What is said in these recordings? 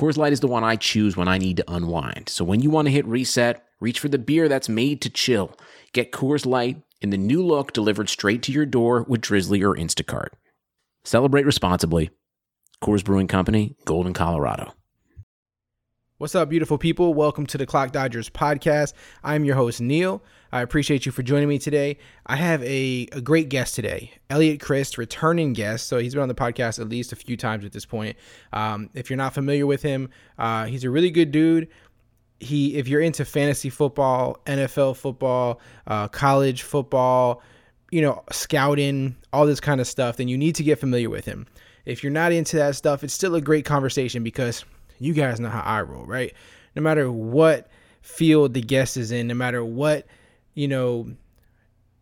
Coors Light is the one I choose when I need to unwind. So when you want to hit reset, reach for the beer that's made to chill. Get Coors Light in the new look delivered straight to your door with Drizzly or Instacart. Celebrate responsibly. Coors Brewing Company, Golden, Colorado. What's up, beautiful people? Welcome to the Clock Dodgers podcast. I'm your host, Neil. I appreciate you for joining me today. I have a, a great guest today, Eliot Crist, returning guest. So he's been on the podcast at least a few times at this point. Um, if you're not familiar with him, uh, he's a really good dude. He, if you're into fantasy football, NFL football, uh, college football, you know, scouting, all this kind of stuff, then you need to get familiar with him. If you're not into that stuff, it's still a great conversation because you guys know how I roll, right? No matter what field the guest is in, no matter what, you know,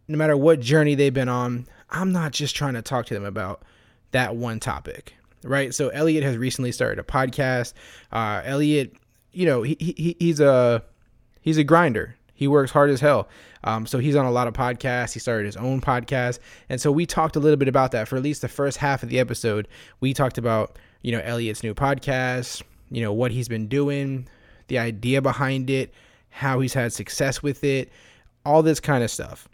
no matter what journey they've been on, I'm not just trying to talk to them about that one topic, right? So Elliot has recently started a podcast. Uh, Elliot, you know, he, he he's a he's a grinder. He works hard as hell. Um, so he's on a lot of podcasts. He started his own podcast, and so we talked a little bit about that for at least the first half of the episode. We talked about you know Elliot's new podcast, you know, what he's been doing, the idea behind it, how he's had success with it, all this kind of stuff,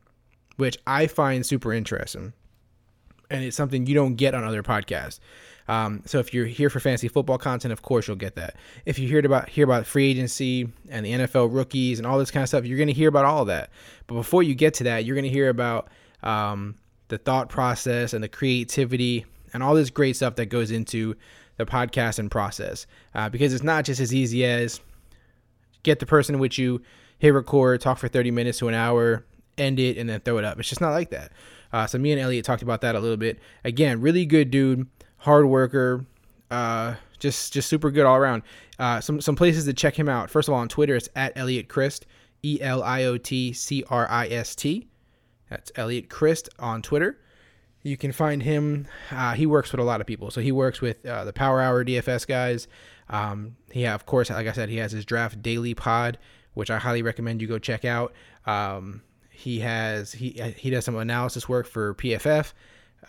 which I find super interesting. And it's something you don't get on other podcasts. Um, so if you're here for fantasy football content, of course you'll get that. If you hear about hear about free agency and the NFL rookies and all this kind of stuff, you're going to hear about all of that. But before you get to that, you're going to hear about um, the thought process and the creativity and all this great stuff that goes into the podcast and process uh, because it's not just as easy as get the person with you, hit record, talk for 30 minutes to an hour, end it, and then throw it up. It's just not like that. Uh, so me and Elliot talked about that a little bit. Again, really good dude, hard worker, uh, just just super good all around. Uh, some some places to check him out. First of all, on Twitter, it's at Eliot Crist, E L I O T C R I S T. That's Eliot Crist on Twitter. You can find him. Uh, he works with a lot of people. So he works with uh, the Power Hour DFS guys. Um, he, of course, like I said, he has his draft daily pod, which I highly recommend you go check out. Um, he has he he does some analysis work for PFF,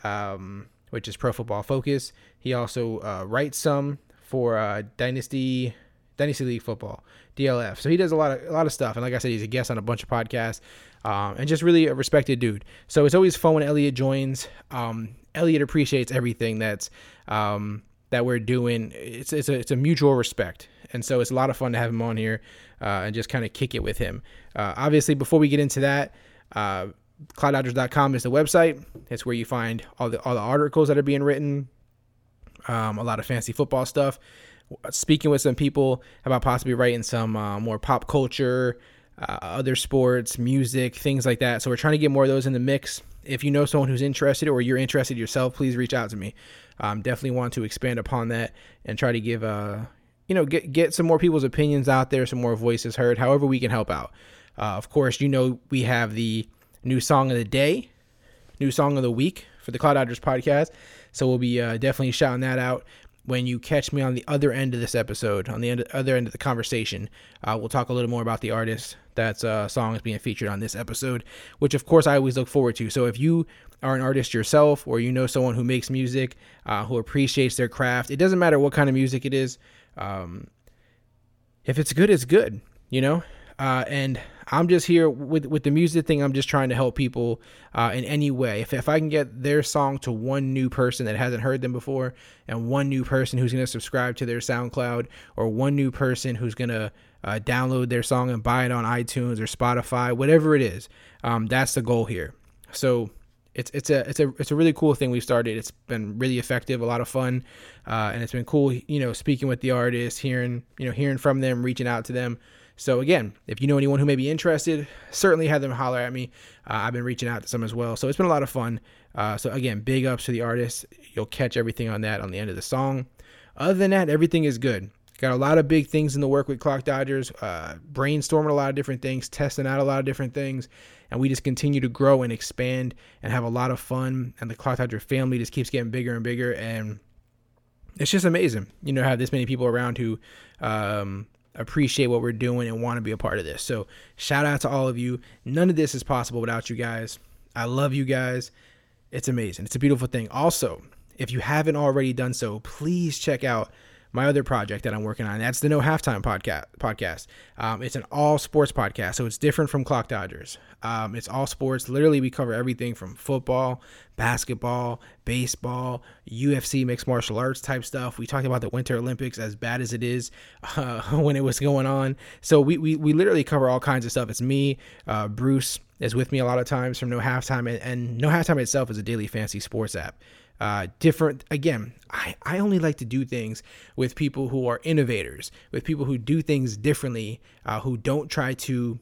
um, which is Pro Football Focus. He also uh, writes some for uh, Dynasty Dynasty League Football DLF. So he does a lot of a lot of stuff. And like I said, he's a guest on a bunch of podcasts um, and just really a respected dude. So it's always fun when Elliot joins. Um, Elliot appreciates everything that's um, that we're doing. It's it's a, it's a mutual respect, and so it's a lot of fun to have him on here and just kind of kick it with him. Uh, obviously, before we get into that. Uh, clockdodgers.com is the website. It's where you find all the all the articles that are being written, um, a lot of fancy football stuff. Speaking with some people about possibly writing some uh, more pop culture, uh, other sports, music, things like that. So we're trying to get more of those in the mix. If you know someone who's interested or you're interested yourself, please reach out to me. Um, definitely want to expand upon that and try to give uh you know get get some more people's opinions out there, some more voices heard. However we can help out. Uh, of course, you know we have the new song of the day, new song of the week for the Clock Dodgers podcast. So we'll be uh, definitely shouting that out when you catch me on the other end of this episode, on the end, other end of the conversation. Uh, we'll talk a little more about the artist that's uh, song is being featured on this episode, which of course I always look forward to. So if you are an artist yourself, or you know someone who makes music, uh, who appreciates their craft, it doesn't matter what kind of music it is. Um, if it's good, it's good, you know. Uh, and I'm just here with with the music thing. I'm just trying to help people uh, in any way. If if I can get their song to one new person that hasn't heard them before, and one new person who's gonna subscribe to their SoundCloud, or one new person who's gonna uh, download their song and buy it on iTunes or Spotify, whatever it is, um, that's the goal here. So it's it's a it's a it's a really cool thing we've started. It's been really effective, a lot of fun, uh, and it's been cool. You know, speaking with the artists, hearing you know hearing from them, reaching out to them. So again, if you know anyone who may be interested, certainly have them holler at me. Uh, I've been reaching out to some as well, so it's been a lot of fun. Uh, so again, big ups to the artists. You'll catch everything on that on the end of the song. Other than that, everything is good. Got a lot of big things in the work with Clock Dodgers, uh, brainstorming a lot of different things, testing out a lot of different things, and we just continue to grow and expand and have a lot of fun. And the Clock Dodger family just keeps getting bigger and bigger, and it's just amazing, you know, have this many people around who um, appreciate what we're doing and want to be a part of this. So shout out to all of you. None of this is possible without you guys. I love you guys. It's amazing. It's a beautiful thing. Also, if you haven't already done so, please check out my other project that I'm working on. That's the No Halftime podcast. Podcast. Um, it's an all sports podcast, so it's different from Clock Dodgers. Um, it's all sports. Literally, we cover everything from football, basketball, baseball, UFC, mixed martial arts type stuff. We talked about the Winter Olympics, as bad as it is uh, when it was going on. So we, we we literally cover all kinds of stuff. It's me, uh, Bruce is with me a lot of times from No Halftime, and, and No Halftime itself is a daily fantasy sports app uh, different again I, I only like to do things with people who are innovators with people who do things differently uh, who don't try to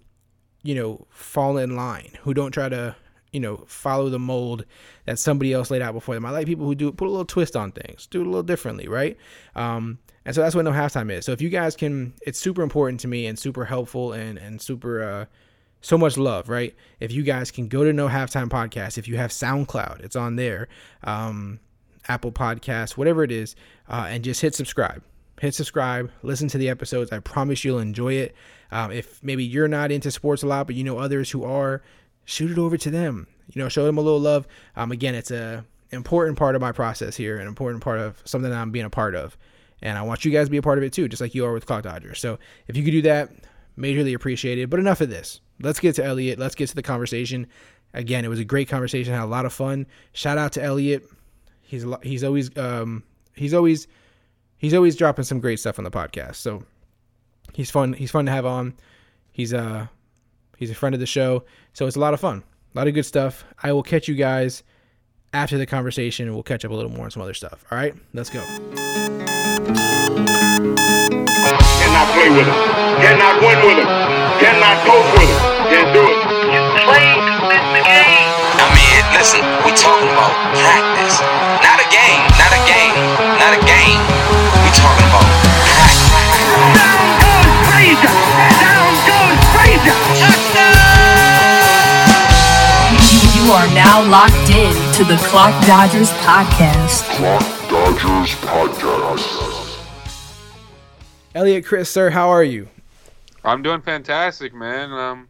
you know fall in line who don't try to you know follow the mold that somebody else laid out before them. I like people who do put a little twist on things do it a little differently right? Um, and so that's what no halftime is. So if you guys can it's super important to me and super helpful and and super uh, so much love, right? If you guys can go to No Halftime Podcast, if you have SoundCloud, it's on there, um, Apple Podcasts, whatever it is, uh, and just hit subscribe. Hit subscribe, listen to the episodes. I promise you'll enjoy it. Um, if maybe you're not into sports a lot, but you know others who are, shoot it over to them. You know, show them a little love. Um, again, it's a important part of my process here, an important part of something that I'm being a part of. And I want you guys to be a part of it too, just like you are with Clock Dodgers. So if you could do that, majorly appreciated. But enough of this let's get to Elliot. Let's get to the conversation. Again, it was a great conversation. Had a lot of fun. Shout out to Elliot. He's he's always um he's always he's always dropping some great stuff on the podcast. So he's fun. He's fun to have on. He's uh he's a friend of the show. So it's a lot of fun. A lot of good stuff. I will catch you guys after the conversation we'll catch up a little more on some other stuff. All right, let's go. Cannot play with him. Cannot win with him. Cannot cope with him. Can't do it. You play to win the game. I mean, listen, we talking about practice. Not a game, not a game, not a game. We talking about practice. Down goes Frazier. Down goes Frazier. You are now locked in to the Clock Dodgers podcast. Clock Dodgers Podcast. Elliot, Chris, sir, how are you? I'm doing fantastic, man. Um,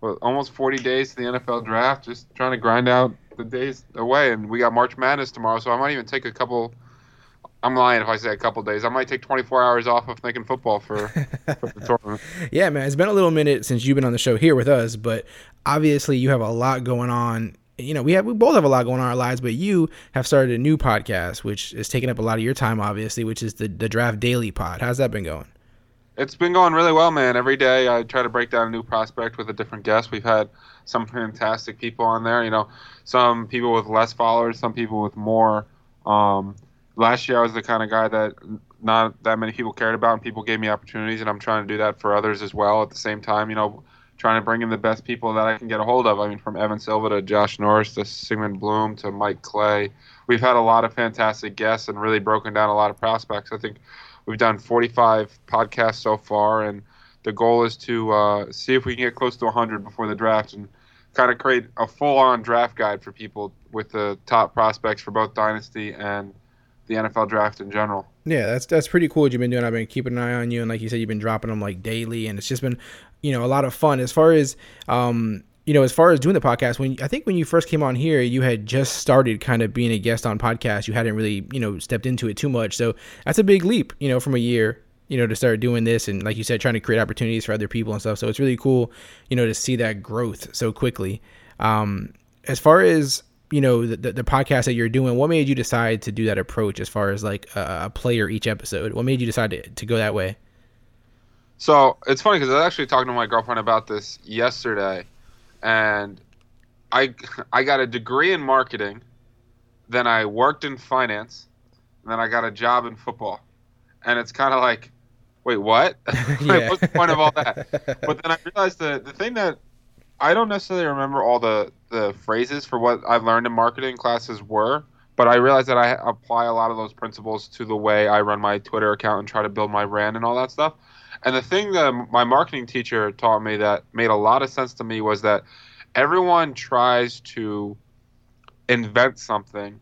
well, almost 40 days to the NFL draft. Just trying to grind out the days away, and we got March Madness tomorrow, so I might even take a couple. I'm lying if I say a couple days. I might take 24 hours off of thinking football for, for the tournament. Yeah, man, it's been a little minute since you've been on the show here with us, but obviously you have a lot going on. You know, we have we both have a lot going on in our lives, but you have started a new podcast, which is taking up a lot of your time, obviously, which is the the Draft Daily Pod. How's that been going? It's been going really well, man. Every day I try to break down a new prospect with a different guest. We've had some fantastic people on there. You know, some people with less followers, some people with more. Um, last year I was the kind of guy that not that many people cared about, and people gave me opportunities, and I'm trying to do that for others as well. At the same time, you know, trying to bring in the best people that I can get a hold of. I mean, from Evan Silva to Josh Norris to Sigmund Bloom to Mike Clay. We've had a lot of fantastic guests and really broken down a lot of prospects. I think we've done 45 podcasts so far, and the goal is to uh, see if we can get close to 100 before the draft and kind of create a full-on draft guide for people with the top prospects for both dynasty and the NFL draft in general. Yeah, that's that's pretty cool what you've been doing. I've been keeping an eye on you, and like you said, you've been dropping them like daily, and it's just been, you know, a lot of fun. As far as, um, you know, as far as doing the podcast, when I think when you first came on here, you had just started kind of being a guest on podcasts. You hadn't really, you know, stepped into it too much. So that's a big leap, you know, from a year, you know, to start doing this, and like you said, trying to create opportunities for other people and stuff. So it's really cool, you know, to see that growth so quickly. Um, as far as you know the, the, the podcast that you're doing what made you decide to do that approach as far as like a, a player each episode what made you decide to, to go that way So it's funny because I was actually talking to my girlfriend about this yesterday, and I I got a degree in marketing, then I worked in finance, and then I got a job in football, and it's kind of like, wait, what? Like, what's the point of all that? But then I realized the the thing that I don't necessarily remember all the the phrases for what I've learned in marketing classes were, but I realized that I apply a lot of those principles to the way I run my Twitter account and try to build my brand and all that stuff. And the thing that my marketing teacher taught me that made a lot of sense to me was that everyone tries to invent something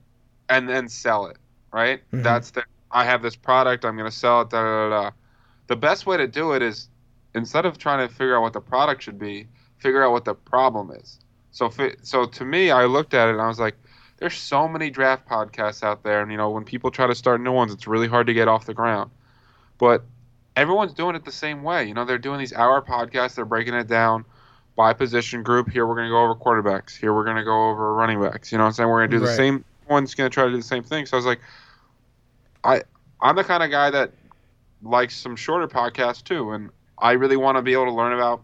and then sell it, right? Mhm. That's the I have this product, I'm going to sell it, da, da, da. The best way to do it is instead of trying to figure out what the product should be, figure out what the problem is. So, so to me, I looked at it and I was like, there's so many draft podcasts out there, and you know, when people try to start new ones, it's really hard to get off the ground. But everyone's doing it the same way. You know, they're doing these hour podcasts, they're breaking it down by position group. Here we're going to go over quarterbacks. Here we're going to go over running backs. You know what I'm saying? We're going to do the Right. same. One's going to try to do the same thing. So I was like, I I'm the kind of guy that likes some shorter podcasts too, and I really want to be able to learn about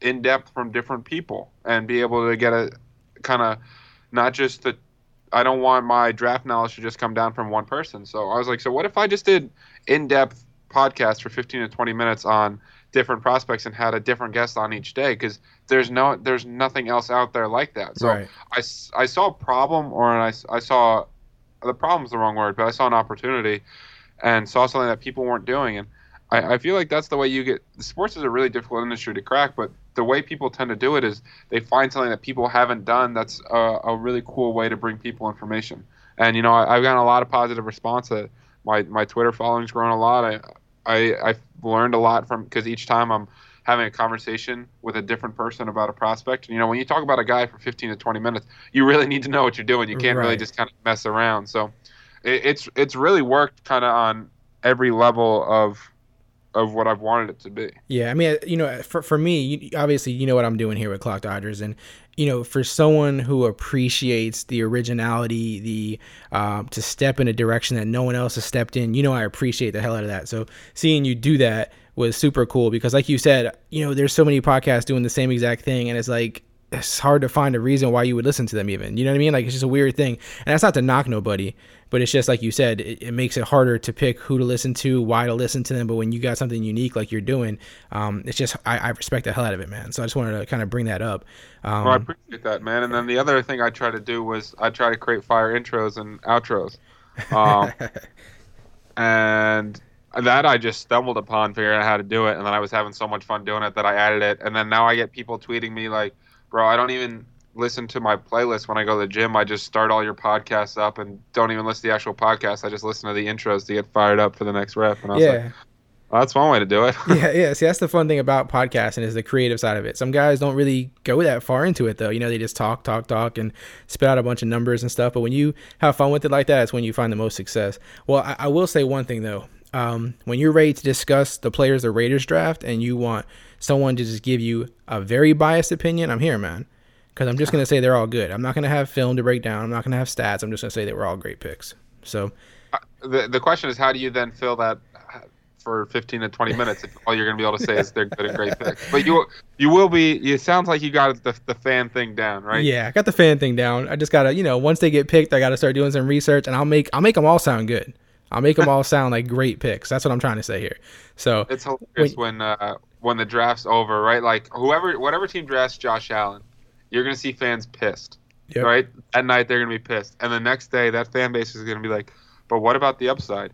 in depth from different people and be able to get a kind of not just the I don't want my draft knowledge to just come down from one person. So I was like, so what if I just did in depth podcasts for 15 to 20 minutes on different prospects and had a different guest on each day because there's no there's nothing else out there like that. So right. I, I saw a problem or I, I saw the problem's the wrong word, but I saw an opportunity and saw something that people weren't doing. And I, I feel like that's the way you get sports is a really difficult industry to crack, but the way people tend to do it is they find something that people haven't done that's a, a really cool way to bring people information. And you know, I, I've gotten a lot of positive response. That my my Twitter following's grown a lot. I I I've learned a lot from because each time I'm having a conversation with a different person about a prospect. And, you know, when you talk about a guy for 15 to 20 minutes, you really need to know what you're doing. You can't really just kind of mess around. So it, it's it's really worked kind of on every level of of what I've wanted it to be. Yeah, I mean, you know, for for me, you, obviously, you know what I'm doing here with Clock Dodgers, and you know, for someone who appreciates the originality, the uh, to step in a direction that no one else has stepped in, you know, I appreciate the hell out of that. So seeing you do that was super cool because, like you said, you know, there's so many podcasts doing the same exact thing, and it's like it's hard to find a reason why you would listen to them even you know what i mean like it's just a weird thing and that's not to knock nobody but it's just like you said it, it makes it harder to pick who to listen to why to listen to them but when you got something unique like you're doing um, it's just I, I respect the hell out of it man so i just wanted to kind of bring that up um, Well, I appreciate that, man. And then the other thing I try to do was I try to create fire intros and outros. Um, and that I just stumbled upon figuring out how to do it. And then I was having so much fun doing it that I added it. And then now I get people tweeting me like, bro, I don't even listen to my playlist when I go to the gym. I just start all your podcasts up and don't even listen to the actual podcast. I just listen to the intros to get fired up for the next rep. And I was like, well, that's one way to do it. yeah, yeah. See, that's the fun thing about podcasting is the creative side of it. Some guys don't really go that far into it though. You know, they just talk, talk, talk, and spit out a bunch of numbers and stuff. But when you have fun with it like that, it's when you find the most success. Well, I, I will say one thing though. Um, when you're ready to discuss the players the Raiders draft, and you want someone to just give you a very biased opinion, I'm here, man. Because I'm just gonna say they're all good. I'm not gonna have film to break down. I'm not gonna have stats. I'm just gonna say they were all great picks. So the the question is how do you then fill that for 15 to 20 minutes if all you're going to be able to say is they're good and great picks but you you will be it sounds like you got the, the fan thing down right Yeah, I got the fan thing down. I just gotta, you know, once they get picked, I gotta start doing some research, and I'll make I'll make them all sound good. I'll make them all sound like great picks. That's what I'm trying to say here. So it's hilarious when uh, when the draft's over right like whoever whatever team drafts Josh Allen you're going to see fans pissed Yep. right at night they're going to be pissed and the next day that fan base is going to be like but what about the upside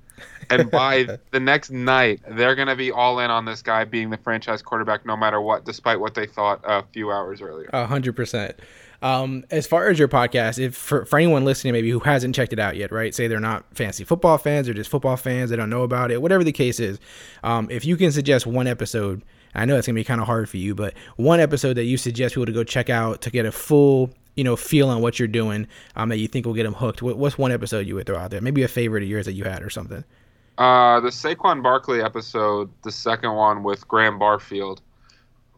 and by the next night they're going to be all in on this guy being the franchise quarterback no matter what despite what they thought a few hours earlier A hundred percent. Um, as far as your podcast, if for, for anyone listening, maybe who hasn't checked it out yet, right? Say they're not fancy football fans, they're just football fans, they don't know about it, whatever the case is. Um, if you can suggest one episode, I know it's gonna be kind of hard for you, but one episode that you suggest people to go check out to get a full, you know, feel on what you're doing, um, that you think will get them hooked. What, what's one episode you would throw out there? Maybe a favorite of yours that you had or something. Uh, the Saquon Barkley episode, the second one with Graham Barfield,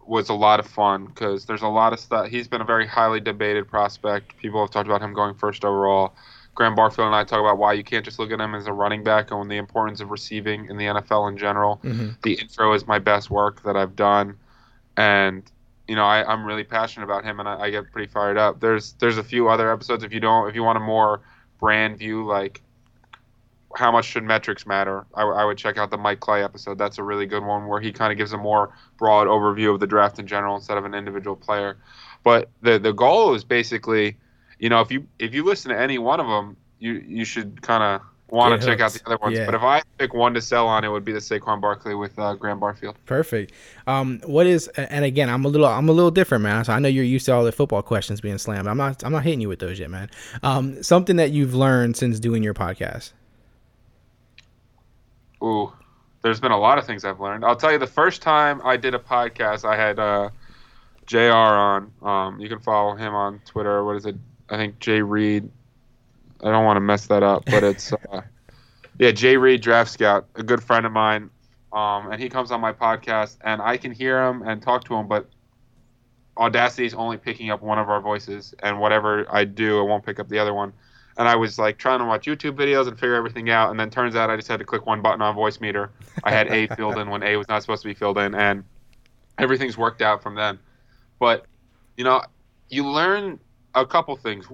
was a lot of fun because there's a lot of stuff. He's been a very highly debated prospect. People have talked about him going first overall. Graham Barfield and I talk about why you can't just look at him as a running back and the importance of receiving in the NFL in general. Mm-hmm. The intro is my best work that I've done, and you know I, I'm really passionate about him and I, I get pretty fired up. There's there's a few other episodes if you don't if you want a more brand view like how much should metrics matter? I, I would check out the Mike Clay episode. That's a really good one where he kind of gives a more broad overview of the draft in general instead of an individual player. But the the goal is basically, you know, if you if you listen to any one of them, you you should kind of want to check out the other ones. Yeah. But if I pick one to sell on, it would be the Saquon Barkley with uh, Graham Barfield. Perfect. Um, what is and again, I'm a little I'm a little different, man. So I know you're used to all the football questions being slammed. I'm not I'm not hitting you with those yet, man. Um, something that you've learned since doing your podcast. Ooh, there's been a lot of things I've learned. I'll tell you, the first time I did a podcast, I had uh, Jr. on. Um, you can follow him on Twitter. What is it? I think Jay Reed. I don't want to mess that up, but it's uh, yeah, Jay Reed, Draft Scout, a good friend of mine. Um, and he comes on my podcast, and I can hear him and talk to him, but Audacity is only picking up one of our voices, and whatever I do, it won't pick up the other one. And I was like trying to watch YouTube videos and figure everything out, and then turns out I just had to click one button on Voicemeeter. I had A filled in when A was not supposed to be filled in, and everything's worked out from then. But you know, you learn a couple things.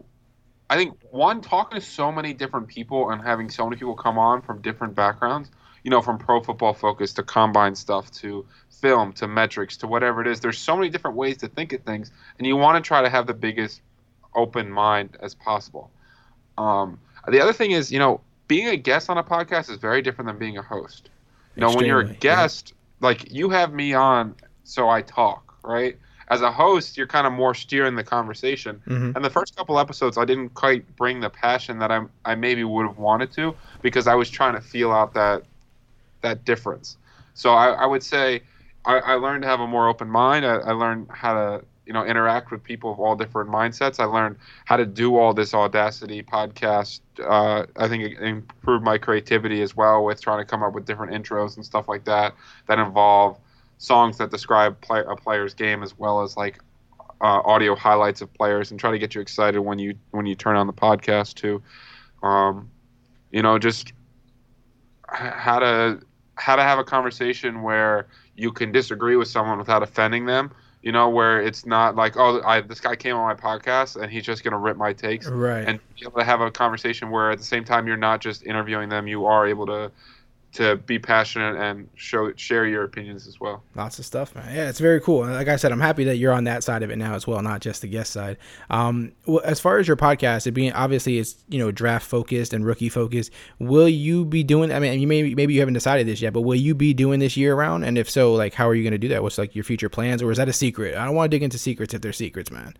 I think one, talking to so many different people and having so many people come on from different backgrounds, you know, from pro football focus to combine stuff to film to metrics to whatever it is. There's so many different ways to think of things, and you want to try to have the biggest open mind as possible. Um, the other thing is, you know, being a guest on a podcast is very different than being a host. You know, when you're a Extremely, yeah. guest, like you have me on, so I talk, right? As a host, you're kind of more steering the conversation. Mhm. And the first couple episodes, I didn't quite bring the passion that I I maybe would have wanted to because I was trying to feel out that that difference. So I, I would say I, I learned to have a more open mind. I, I learned how to you know interact with people of all different mindsets. I learned how to do all this Audacity podcast. Uh, I think it improved my creativity as well with trying to come up with different intros and stuff like that that involve songs that describe play, a player's game as well as like uh, audio highlights of players and try to get you excited when you when you turn on the podcast too. Um, you know, just how to how to have a conversation where you can disagree with someone without offending them. You know, where it's not like, oh, I, this guy came on my podcast and he's just gonna rip my takes, Right. and be able to have a conversation where at the same time you're not just interviewing them, you are able to to be passionate and show share your opinions as well. Lots of stuff, man. Yeah, it's very cool. And Like I said, I'm happy that you're on that side of it now as well, not just the guest side. Um, well, as far as your podcast, it being obviously it's you know draft focused and rookie focused. Will you be doing? I mean, you maybe maybe you haven't decided this yet, but will you be doing this year round? And if so, like, how are you going to do that? What's like your future plans, or is that a secret? I don't want to dig into secrets if they're secrets, man.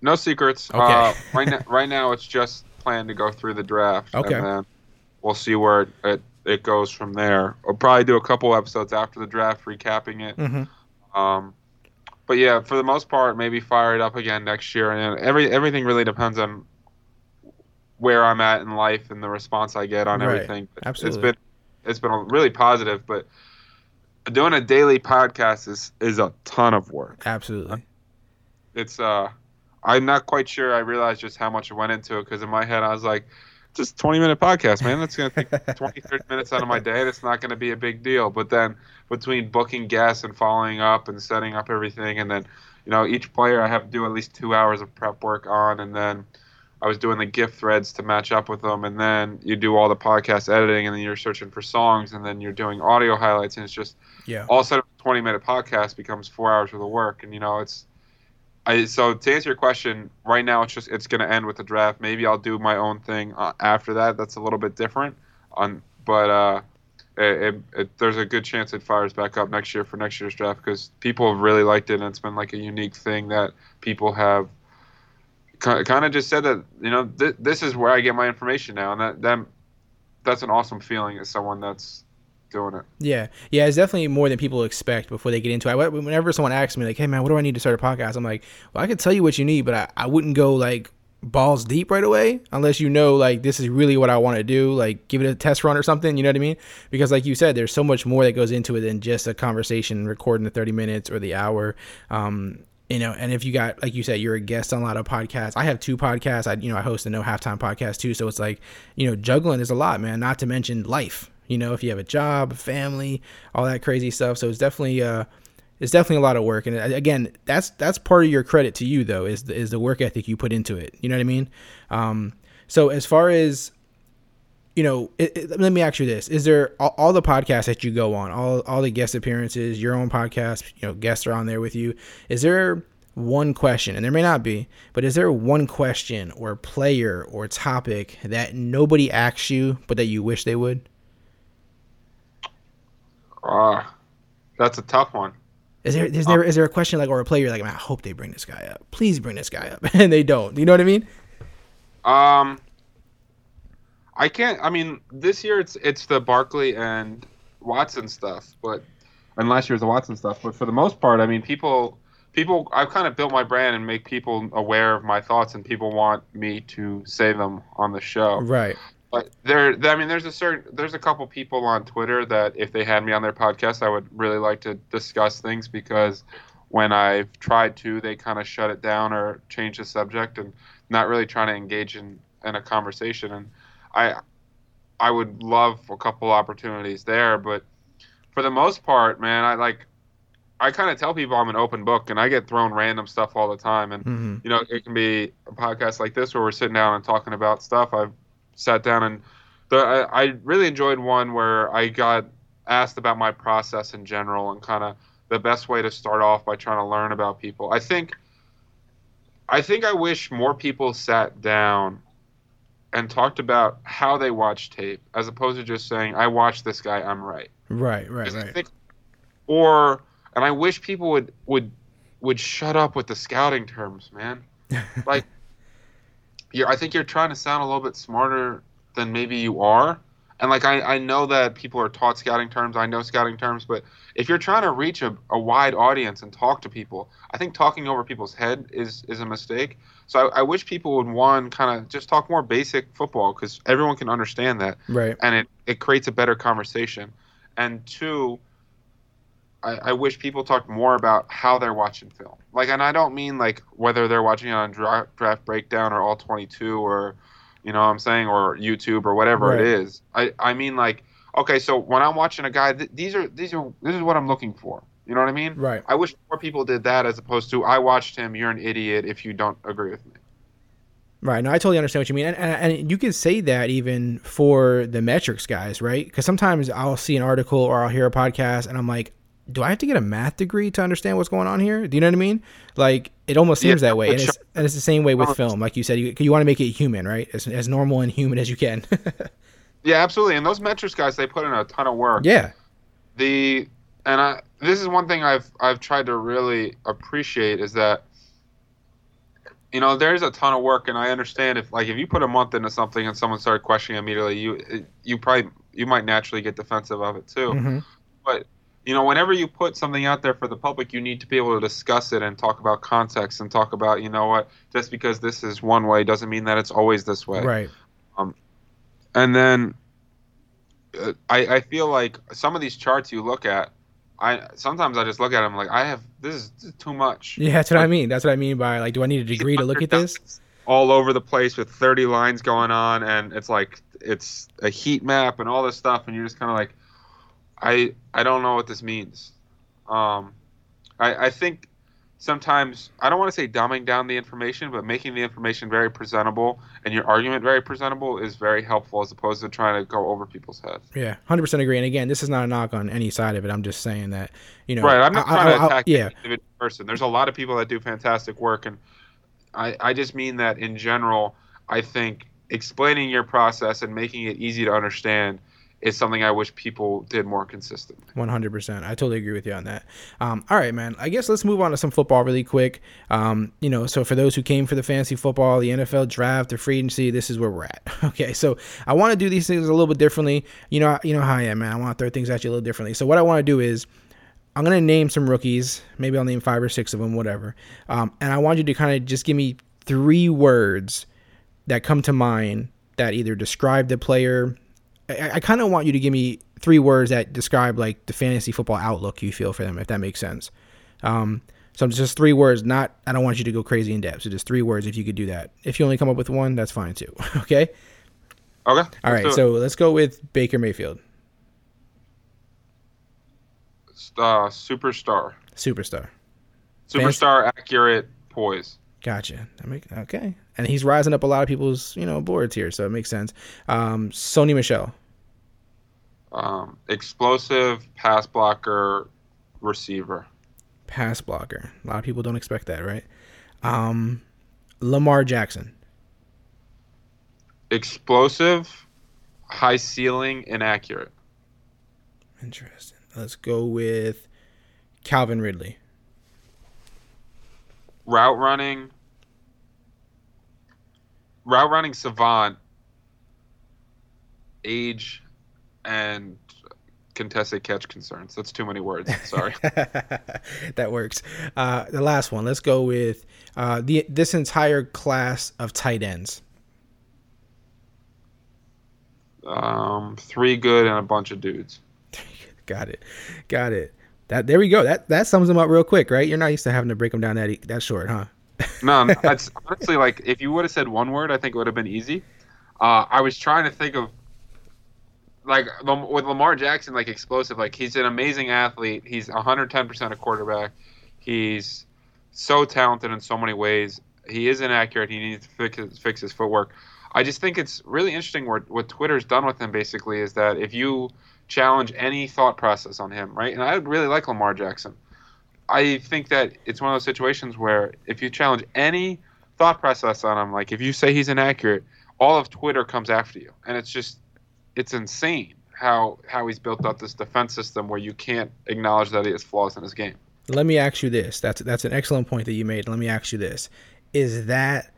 No secrets. Okay. Uh, right now, right now it's just plan to go through the draft. Okay. And then we'll see where it, it, it goes from there. We'll probably do a couple episodes after the draft, recapping it. Mm-hmm. Um, but yeah, for the most part, maybe fire it up again next year. And every everything really depends on where I'm at in life and the response I get on Right. everything. It's Absolutely. been it's been really positive, but doing a daily podcast is is a ton of work Absolutely. it's uh i'm not quite sure i realized just how much went into it because in my head i was like just 20 minute podcast man. That's going to take 20 30 minutes out of my day. That's not going to be a big deal. But then between booking guests and following up and setting up everything and then you know each player i have to do at least two hours of prep work on and then i was doing the gift threads to match up with them. And then you do all the podcast editing and then you're searching for songs and then you're doing audio highlights. And it's just Yeah. all of a sudden 20 minute podcast becomes four hours worth of work. And you know it's I, so to answer your question right now it's just it's going to end with the draft. Maybe i'll do my own thing uh, after that. That's a little bit different on but uh it, it, it, there's a good chance it fires back up next year for next year's draft because people have really liked it and it's been like a unique thing that people have kind of just said that you know th- this is where i get my information now and that, that that's an awesome feeling as someone that's doing it Yeah, yeah, it's definitely more than people expect before they get into it. Whenever someone asks me, like, "Hey, man, what do I need to start a podcast?" I'm like, "Well, I could tell you what you need, but I, I wouldn't go like balls deep right away unless you know like this is really what I want to do. Like, give it a test run or something. You know what I mean? Because like you said, there's so much more that goes into it than just a conversation, recording the 30 minutes or the hour. Um, you know, and if you got like you said, you're a guest on a lot of podcasts. I have two podcasts. I you know I host a no halftime podcast too. So it's like you know juggling is a lot, man. Not to mention life. You know, if you have a job, family, all that crazy stuff. So it's definitely uh, it's definitely a lot of work. And uh, again, that's that's part of your credit to you though is the, is the work ethic you put into it. You know what I mean? Um, so as far as you know, it, it- let me ask you this: Is there all, all the podcasts that you go on, all all the guest appearances, your own podcast, you know, guests are on there with you? Is there one question, and there may not be, but is there one question or player or topic that nobody asks you but that you wish they would? Ah, that's a tough one. Is there is there is there a question like or a player you're like man, I hope they bring this guy up. Please bring this guy up, and they don't. You know what I mean? Um, I can't. I mean, this year it's it's the Barkley and Watson stuff, but and last year's the Watson stuff. But for the most part, I mean, people people I've kind of built my brand and make people aware of my thoughts, and people want me to say them on the show. Right. But there, I mean, there's a certain, there's a couple people on Twitter that if they had me on their podcast, I would really like to discuss things because when I've tried to, they kind of shut it down or change the subject and not really trying to engage in, in a conversation. And I, I would love a couple opportunities there, but for the most part, man, I like, I kind of tell people I'm an open book and I get thrown random stuff all the time. And, Mhm. you know, it can be a podcast like this where we're sitting down and talking about stuff. I've sat down and the, I, I really enjoyed one where I got asked about my process in general and kind of the best way to start off by trying to learn about people. I think I think I wish more people sat down and talked about how they watch tape as opposed to just saying I watched this guy, I'm right. Right. Right. Right. think- or and I wish people would would would shut up with the scouting terms, man. like you're I think you're trying to sound a little bit smarter than maybe you are. And like I, I know that people are taught scouting terms, I know scouting terms, but if you're trying to reach a, a wide audience and talk to people, I think talking over people's head is is a mistake. So I, I wish people would one kind of just talk more basic football because everyone can understand that Right. and it, it creates a better conversation. And two, I, I wish people talked more about how they're watching film. Like, and I don't mean like whether they're watching it on draft, draft breakdown or all 22 or, you know what I'm saying, or YouTube or whatever Right. it is. I, I mean like, okay, so when I'm watching a guy, th- these are, these are, this is what I'm looking for. You know what I mean? Right. I wish more people did that as opposed to I watched him. You're an idiot if you don't agree with me. Right. No, I totally understand what you mean, and, and, and you can say that even for the metrics guys, right? Because sometimes I'll see an article or I'll hear a podcast, and I'm like, do I have to get a math degree to understand what's going on here? Do you know what I mean? Like it almost seems Yeah, that way, and it's, and it's the same way with Oh. film. Like you said, you, you want to make it human, right? As, as normal and human as you can. Yeah, absolutely. And those metrics guys, they put in a ton of work. yeah. the and I this is one thing I've I've tried to really appreciate is that you know there's a ton of work and I understand if like if you put a month into something and someone started questioning immediately you you probably you might naturally get defensive of it too Mhm. but you know whenever you put something out there for the public you need to be able to discuss it and talk about context and talk about you know what just because this is one way doesn't mean that it's always this way Right. Um, and then uh, I, I feel like some of these charts you look at, I sometimes I just look at them like I have this is, this is too much. Yeah, that's what I mean. That's what I mean by like, do I need a degree to look at this? All over the place with 30 lines going on, and it's like it's a heat map and all this stuff, and you're just kind of like, I I don't know what this means. Um, I I think sometimes I don't want to say dumbing down the information, but making the information very presentable and your argument very presentable is very helpful as opposed to trying to go over people's heads. Yeah, hundred percent agree. And again, this is not a knock on any side of it. I'm just saying that you know, Right. I'm not I- trying I- to I- attack yeah, any individual person. There's a lot of people that do fantastic work, and I, I just mean that in general. I think explaining your process and making it easy to understand is something I wish people did more hundred percent. I totally agree with you on that. Um, all right, man. I guess let's move on to some football really quick. Um, you know, so for those who came for the fantasy football, the NFL draft, the free agency, this is where we're at. Okay, so I want to do these things a little bit differently. You know, you know how I am, man. I want to throw things at you a little differently. So what I want to do is. I'm gonna name some rookies. Maybe I'll name five or six of them, whatever. Um, and I want you to kind of just give me three words that come to mind that either describe the player. I, I kind of want you to give me three words that describe like the fantasy football outlook you feel for them, if that makes sense. Um, so just three words. Not I don't want you to go crazy in depth. So just three words. If you could do that. If you only come up with one, that's fine too. okay. Okay. All right. So let's go with Baker Mayfield, uh, superstar, superstar. superstar, accurate, poise. Gotcha. That make, okay. And he's rising up a lot of people's you know boards here, so it makes sense. Um, Sony Michel, Um, explosive pass blocker, receiver. pass blocker. A lot of people don't expect that, right? Um, Lamar Jackson. Explosive, high ceiling, inaccurate. Interesting. Let's go with Calvin Ridley. Route running. Route running savant. Age and contested catch concerns. That's too many words. Sorry. that works. Uh, the last one. Let's go with uh, the this entire class of tight ends. um, three good and a bunch of dudes. Got it. Got it. That there we go. That that sums them up real quick, right? You're not used to having to break them down that that short, huh? No, that's honestly like if you would have said one word, I think it would have been easy. Uh, I was trying to think of like with Lamar Jackson, like explosive. Like he's an amazing athlete. He's 110 percent a quarterback. He's so talented in so many ways. He is inaccurate. He needs to fix his, fix his footwork. I just think it's really interesting what what Twitter's done with him. Basically, is that if you challenge any thought process on him, right? And I really like Lamar Jackson. I think that it's one of those situations where if you challenge any thought process on him, like if you say he's inaccurate, all of Twitter comes after you, and it's just it's insane how how he's built up this defense system where you can't acknowledge that he has flaws in his game. Let me ask you this. That's that's an excellent point that you made. Let me ask you this: Is that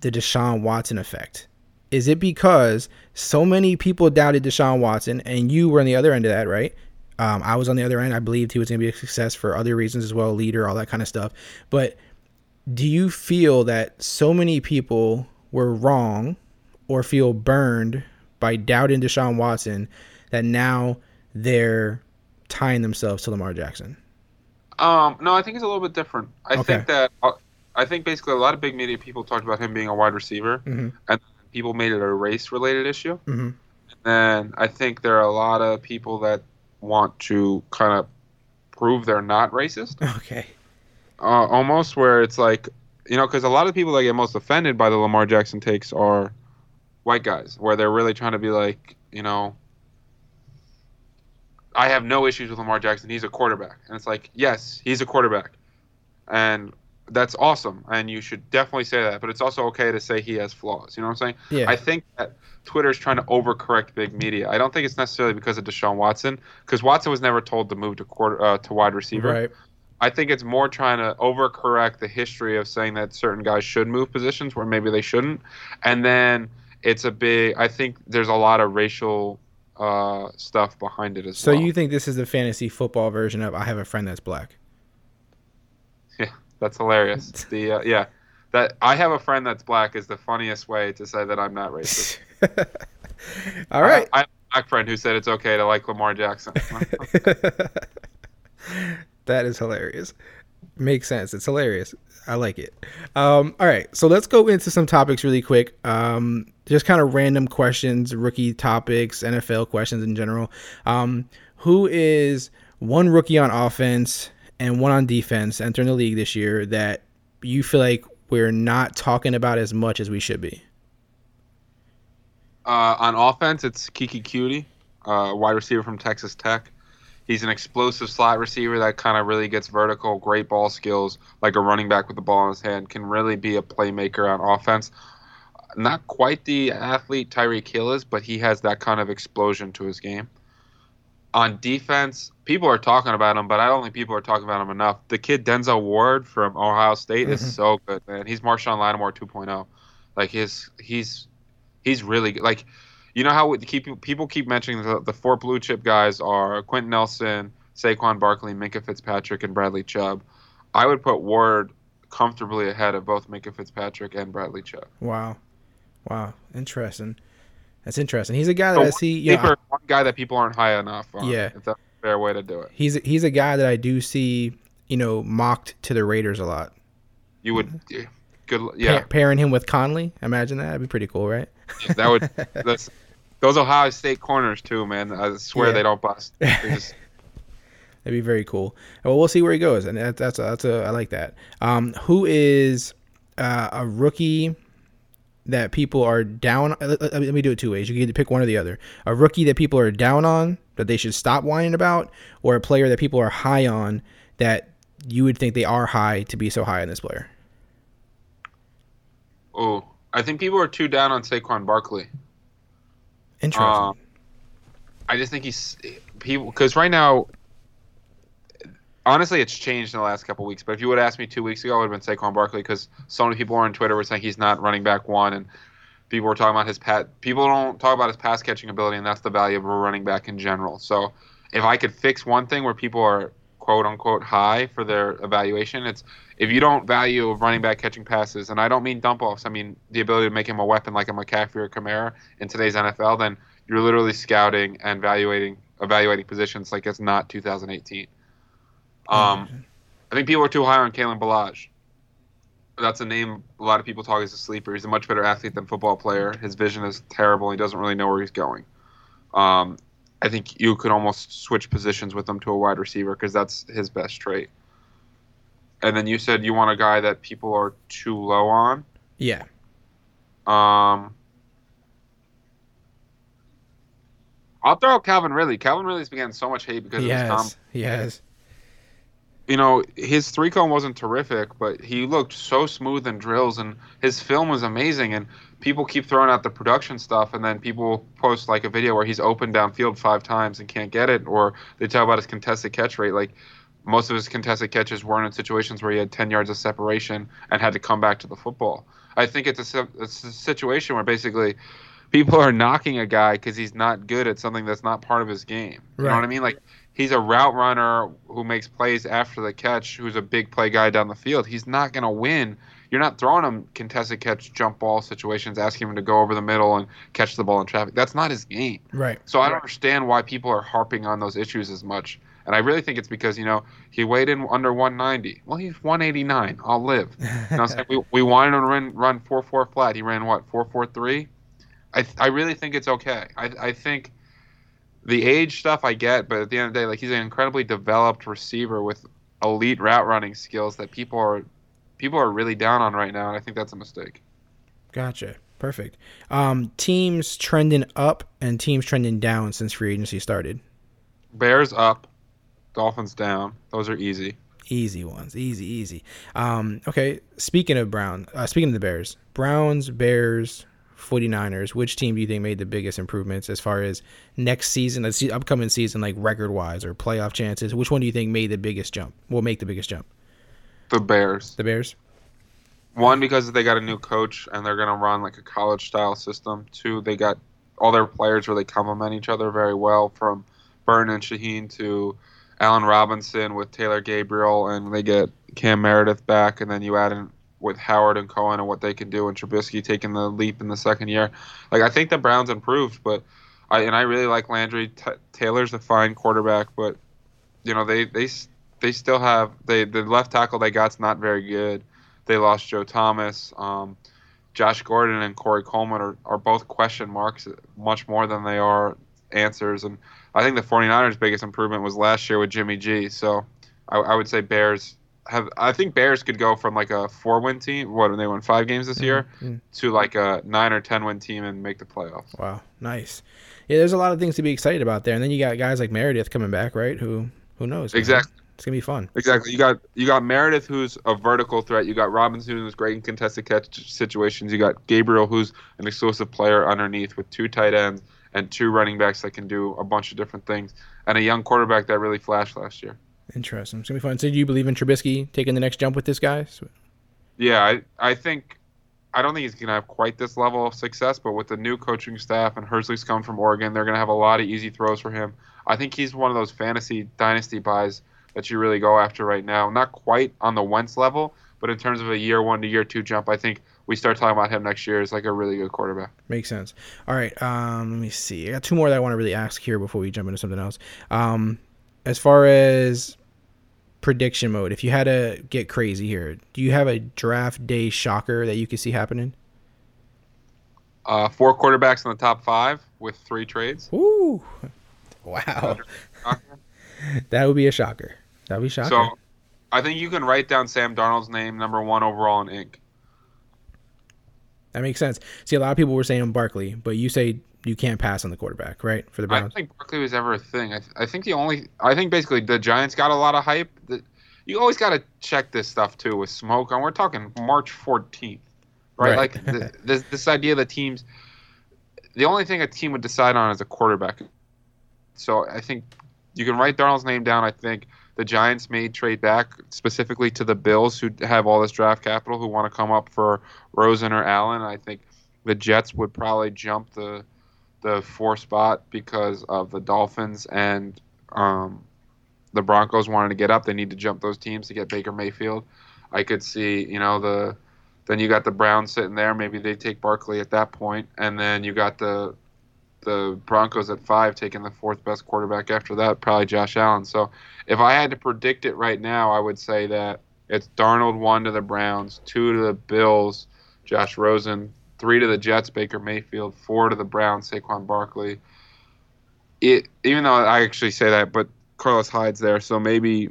the Deshaun Watson effect? Is it because so many people doubted Deshaun Watson, and you were on the other end of that, right? Um, I was on the other end. I believed he was going to be a success for other reasons as well, leader, all that kind of stuff. But do you feel that so many people were wrong or feel burned by doubting Deshaun Watson that now they're tying themselves to Lamar Jackson? Um, no, I think it's a little bit different. I Okay. think that uh, I think basically a lot of big media people talked about him being a wide receiver, Mhm. and people made it a race related issue. Mhm. And I think there are a lot of people that want to kind of prove they're not racist, Okay. uh, almost where it's like you know, because a lot of people that get most offended by the Lamar Jackson takes are white guys, where they're really trying to be like, you know. I have no issues with Lamar Jackson. He's a quarterback. And it's like, yes, he's a quarterback. And that's awesome. And you should definitely say that. But it's also okay to say he has flaws. You know what I'm saying? Yeah. I think that Twitter is trying to overcorrect big media. I don't think it's necessarily because of Deshaun Watson, because Watson was never told to move to quarter uh, to wide receiver. Right. I think it's more trying to overcorrect the history of saying that certain guys should move positions where maybe they shouldn't, and then it's a big. I think there's a lot of racial uh, stuff behind it as So well. So you think this is the fantasy football version of I have a friend that's black? yeah, that's hilarious. the uh, yeah, that I have a friend that's black is the funniest way to say that I'm not racist. All right. I, I have a black friend who said it's okay to like Lamar Jackson. that is hilarious. Makes sense. It's hilarious. I like it. Um, all right, so let's go into some topics really quick. Um, just kind of random questions, rookie topics, NFL questions in general. Um, who is one rookie on offense and one on defense entering the league this year that you feel like we're not talking about as much as we should be? Uh, on offense, it's Keke Coutee, uh, wide receiver from Texas Tech. He's an explosive slot receiver that kind of really gets vertical, great ball skills, like a running back with the ball in his hand, can really be a playmaker on offense. Not quite the athlete Tyreek Hill is, but he has that kind of explosion to his game. On defense, people are talking about him, but I don't think people are talking about him enough. The kid Denzel Ward from Ohio State Mhm. is so good, man. He's Marshon Lattimore 2.0. Like his, he's he's really good. Like, you know how we keep people keep mentioning the, the four blue chip guys are Quenton Nelson, Saquon Barkley, Minkah Fitzpatrick, and Bradley Chubb. I would put Ward comfortably ahead of both Minkah Fitzpatrick and Bradley Chubb. Wow, wow, interesting. That's interesting. He's a guy So that I see. You know, one guy that people aren't high enough on. Yeah. that's a fair way to do it. he's he's a guy that I do see, you know, mocked to the Raiders a lot. You would, yeah, good, yeah, Pa- pairing him with Conley, imagine that. That'd be pretty cool, right? yeah, that would. That's those Ohio State corners too, man. I swear Yeah. they don't bust. They just- That'd be very cool. Well, we'll see where he goes, and that, that's a, that's a I like that. Um, who is uh, a rookie that people are down? uh, Let, let- let me do it two ways. You can either pick one or the other. A rookie that people are down on that they should stop whining about, or a player that people are high on that you would think they are high to be so high on this player? Oh, I think people are too down on Saquon Barkley. Interesting. Um, I just think he's people because right now, honestly, it's changed in the last couple weeks. But if you would have asked me two weeks ago, it would have been Saquon Barkley because so many people on Twitter were saying he's not running back one, and people were talking about his pat. People don't talk about his pass catching ability, and that's the value of a running back in general. So if I could fix one thing where people are quote unquote high for their evaluation, it's if you don't value running back catching passes, and I don't mean dump offs, I mean the ability to make him a weapon like a McCaffrey or Kamara in today's NFL, then you're literally scouting and evaluating evaluating positions like it's not 2018. Um, I think people are too high on Kalen Ballage. That's a name a lot of people talk as a sleeper. He's a much better athlete than football player. His vision is terrible. He doesn't really know where he's going. Um, I think you could almost switch positions with him to a wide receiver because that's his best trait. And then you said you want a guy that people are too low on. yeah. Um, I'll throw out Calvin Ridley. Calvin Ridley's been getting so much hate because He of his Tom. has. He has. You know, his three cone wasn't terrific, but he looked so smooth in drills, and his film was amazing. And people keep throwing out the production stuff, and then people post like a video where he's open downfield five times and can't get it, or they talk about his contested catch rate. Like most of his contested catches weren't in situations where he had 10 yards of separation and had to come back to the football. I think it's a, it's a situation where basically people are knocking a guy because he's not good at something that's not part of his game. You know what I mean? Like he's a route runner who makes plays after the catch, who's a big play guy down the field. He's not going to win. You're not throwing him contested catch, jump ball situations, asking him to go over the middle and catch the ball in traffic. That's not his game. Right. So I don't understand why people are harping on those issues as much. And I really think it's because, you know, he weighed in under 190. Well, he's 189. I'll live. You know what We, we wanted him to run, run 4 4 flat. He ran what, 4 4 3? I, I really think it's okay. I, I think the age stuff I get, but at the end of the day, like he's an incredibly developed receiver with elite route running skills that people are people are really down on right now, and I think that's a mistake. Gotcha. Perfect. Um, teams trending up and teams trending down since free agency started. Bears up, Dolphins down. Those are easy. Easy ones. Easy, easy. Um, okay. Speaking of Brown, uh, speaking of the Bears, Browns, Bears, 49ers, which team do you think made the biggest improvements as far as next season, the upcoming season, like record wise or playoff chances? Which one do you think made the biggest jump? Will make the biggest jump? The Bears. The Bears? One, because they got a new coach and they're going to run like a college style system. Two, they got all their players really complement each other very well from Burn and Shaheen to Allen Robinson with Taylor Gabriel, and they get Cam Meredith back, and then you add in with Howard and Cohen and what they can do, and Trubisky taking the leap in the second year. Like I think the Browns improved, but I and I really like Landry. T- Taylor's a fine quarterback, but you know they they they still have they the left tackle they got's not very good. They lost Joe Thomas. Um, Josh Gordon and Corey Coleman are, are both question marks much more than they are answers. And I think the 49ers' biggest improvement was last year with Jimmy G. So I, I would say Bears have. I think Bears could go from like a four win team, what, they won five games this mm, year, mm. to like a nine or 10 win team and make the playoffs. Wow, nice. Yeah, there's a lot of things to be excited about there, and then you got guys like Meredith coming back, right? Who who knows? man? Exactly. It's gonna be fun. Exactly. You got you got Meredith, who's a vertical threat. You got Robinson, who's great in contested catch situations. You got Gabriel, who's an explosive player underneath with two tight ends and two running backs that can do a bunch of different things, and a young quarterback that really flashed last year. Interesting. It's gonna be fun. So, do you believe in Trubisky taking the next jump with this guy? Yeah, I I think I don't think he's gonna have quite this level of success, but with the new coaching staff and Hersley's come from Oregon, they're gonna have a lot of easy throws for him. I think he's one of those fantasy dynasty buys that you really go after right now. Not quite on the Wentz level, but in terms of a year one to year two jump, I think we start talking about him next year as like a really good quarterback. Makes sense. All right. Um, let me see. I got two more that I want to really ask here before we jump into something else. Um, as far as prediction mode, if you had to get crazy here, do you have a draft day shocker that you could see happening? Uh, four quarterbacks in the top five with three trades. Ooh, wow, that would be a shocker. That'd be shocking. So I think you can write down Sam Darnold's name, number one overall in ink. that makes sense. See, a lot of people were saying Barkley, but you say you can't pass on the quarterback, right? For the Browns. I don't think Barkley was ever a thing. I, th- I think the only, I think basically the Giants got a lot of hype. That you always got to check this stuff too with smoke. And we're talking March 14th, right? Right. Like th- this this idea that teams, the only thing a team would decide on is a quarterback. So I think you can write Darnold's name down. I think the Giants may trade back specifically to the Bills, who have all this draft capital, who want to come up for Rosen or Allen. I think the Jets would probably jump the the four spot because of the Dolphins and um, the Broncos wanted to get up. They need to jump those teams to get Baker Mayfield. I could see, you know, the then you got the Browns sitting there. Maybe they take Barkley at that point, and then you got the the Broncos at five taking the fourth best quarterback after that, probably Josh Allen. So if I had to predict it right now, I would say that it's Darnold one to the Browns, two to the Bills, Josh Rosen, three to the Jets, Baker Mayfield, four to the Browns, Saquon Barkley. It even though I actually say that, but Carlos Hyde's there, so maybe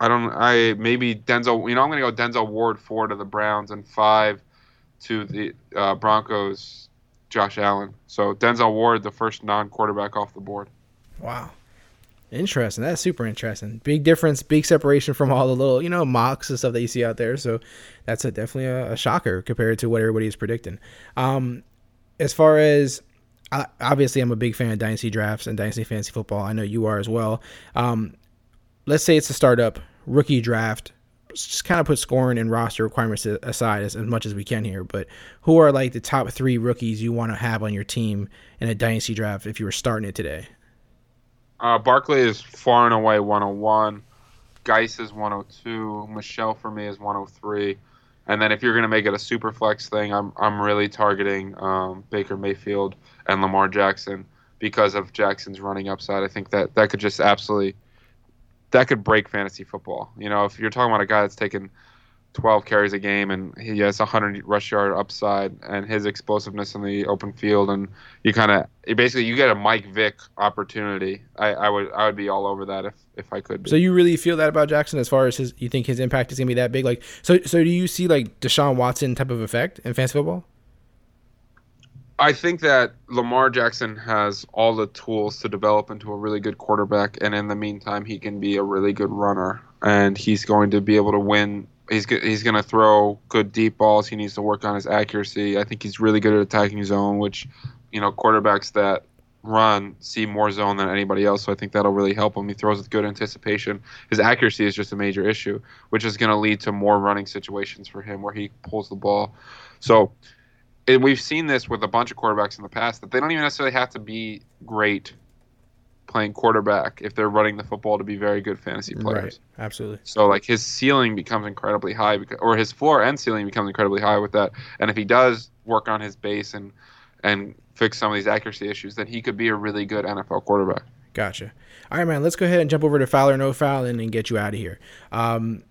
I don't. I maybe Denzel. You know, I'm gonna go Denzel Ward four to the Browns and five to the uh, Broncos. Josh Allen. So Denzel Ward, the first non-quarterback off the board. Wow. Interesting. That's super interesting. Big difference, big separation from all the little, you know, mocks and stuff that you see out there. So that's a, definitely a, a shocker compared to what everybody is predicting. Um, as far as obviously, I'm a big fan of dynasty drafts and dynasty fantasy football. I know you are as well. Um, let's say it's a startup rookie draft. Just kind of put scoring and roster requirements aside as, as much as we can here. But who are like the top three rookies you want to have on your team in a dynasty draft if you were starting it today? Uh, Barkley is far and away 101. Guice is 102. Michel for me is 103. And then if you're going to make it a super flex thing, I'm I'm really targeting um, Baker Mayfield and Lamar Jackson because of Jackson's running upside. I think that that could just absolutely that could break fantasy football. You know, if you're talking about a guy that's taken 12 carries a game and he has 100 rush yard upside and his explosiveness in the open field and you kind of basically you get a Mike Vick opportunity. I, I would I would be all over that if if I could. Be. So you really feel that about Jackson as far as his you think his impact is gonna be that big? Like so so do you see like Deshaun Watson type of effect in fantasy football? I think that Lamar Jackson has all the tools to develop into a really good quarterback, and in the meantime, he can be a really good runner, and he's going to be able to win. He's he's going to throw good deep balls. He needs to work on his accuracy. I think he's really good at attacking zone, which, you know, quarterbacks that run see more zone than anybody else. So I think that'll really help him. He throws with good anticipation. His accuracy is just a major issue, which is going to lead to more running situations for him where he pulls the ball. So and we've seen this with a bunch of quarterbacks in the past that they don't even necessarily have to be great playing quarterback if they're running the football to be very good fantasy players. Right. Absolutely. So like his ceiling becomes incredibly high because, or his floor and ceiling becomes incredibly high with that. And if he does work on his base and and fix some of these accuracy issues, then he could be a really good NFL quarterback. Gotcha. All right, man. Let's go ahead and jump over to Fowler no foul and get you out of here. Um,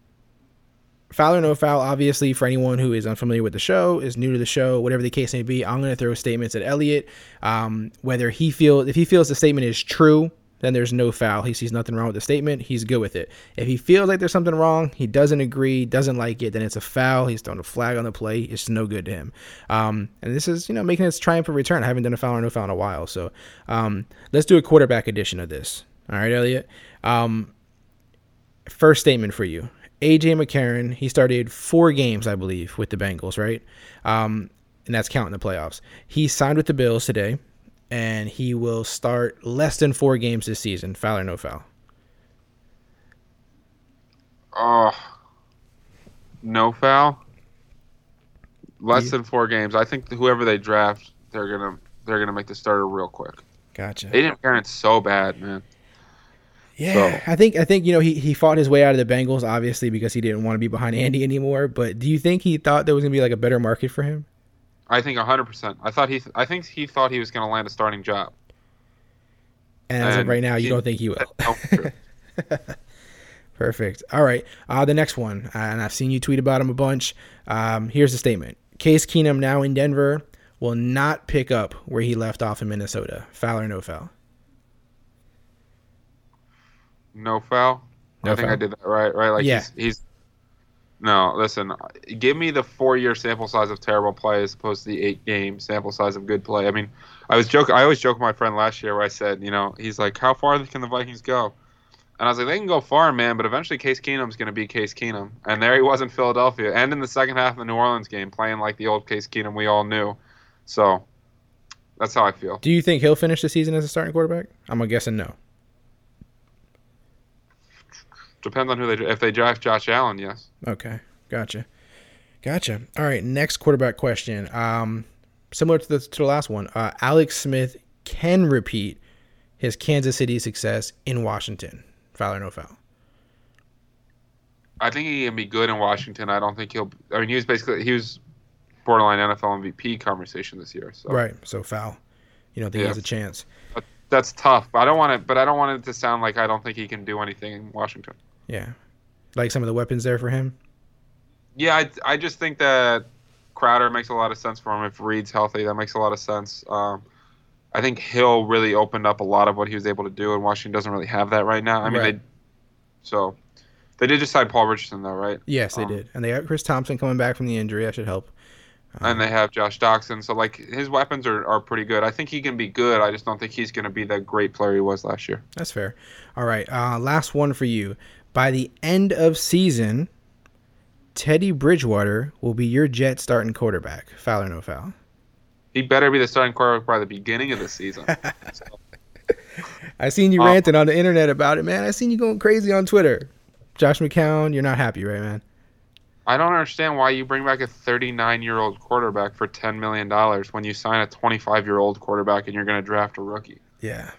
foul or no foul, obviously, for anyone who is unfamiliar with the show, is new to the show, whatever the case may be, I'm going to throw statements at Eliot. Um, whether he feels, if he feels the statement is true, then there's no foul. He sees nothing wrong with the statement. He's good with it. If he feels like there's something wrong, he doesn't agree, doesn't like it, then it's a foul. He's throwing a flag on the play. It's no good to him. Um, and this is, you know, making its triumphant return. I haven't done a foul or no foul in a while. So um, let's do a quarterback edition of this. All right, Eliot. Um, first statement for you. AJ McCarron, he started four games, I believe, with the Bengals, right? Um, and that's counting the playoffs. He signed with the Bills today, and he will start less than four games this season. Foul or no foul? Oh, no foul. Less Yeah. than four games. I think whoever they draft, they're gonna they're gonna make the starter real quick. Gotcha. AJ McCarron's so bad, man. Yeah, I think I think you know he, he fought his way out of the Bengals obviously because he didn't want to be behind Andy anymore. But do you think he thought there was gonna be like a better market for him? I think 100%. I thought he I think he thought he was going to land a starting job. And as of right now, you he- don't think he will. Perfect. All right. Uh, the next one, uh, and I've seen you tweet about him a bunch. Um, here's the statement: Case Keenum, now in Denver, will not pick up where he left off in Minnesota. Foul or no foul? No foul. No I think foul? I did that right, right? Like Yeah. he's, he's No, listen, give me the 4-year sample size of terrible play as opposed to the 8-game sample size of good play. I mean, I was joking I always joke with my friend last year where I said, you know, he's like, "How far can the Vikings go?" And I was like, they can go far, man, but eventually Case Keenum's going to be Case Keenum. And there he was in Philadelphia and in the second half of the New Orleans game, playing like the old Case Keenum we all knew. So that's how I feel. Do you think he'll finish the season as a starting quarterback? I'm guessing no. Depends on who they if they draft Josh Allen, yes. Okay, gotcha, gotcha. All right, next quarterback question. Um, similar to the to the last one, uh, Alex Smith can repeat his Kansas City success in Washington. Foul or no foul? I think he can be good in Washington. I don't think he'll. I mean, he was basically he was borderline NFL MVP conversation this year. So Right. So foul. You don't think he has a chance? That's tough. I don't want it, but I don't want it to sound like I don't think he can do anything in Washington. Yeah. Like some of the weapons there for him. Yeah, I, I just think that Crowder makes a lot of sense for him. If Reed's healthy, that makes a lot of sense. Um, I think Hill really opened up a lot of what he was able to do, and Washington doesn't really have that right now. I mean, Right. they so they did just sign Paul Richardson though, right? Yes, they Um, did, and they got Chris Thompson coming back from the injury. That should help. and they have Josh Doctson. So like his weapons are, are pretty good. I think he can be good. I just don't think he's going to be that great player he was last year. That's fair. All right. Uh, last one for you. By the end of season, Teddy Bridgewater will be your Jet starting quarterback. Foul or no foul? He better be the starting quarterback by the beginning of the season. So, I seen you Uh, ranting on the internet about it, man. I seen you going crazy on Twitter. Josh McCown, you're not happy, right, man? I don't understand why you bring back a 39 year old quarterback for 10 million dollars when you sign a 25 year old quarterback and you're going to draft a rookie. Yeah.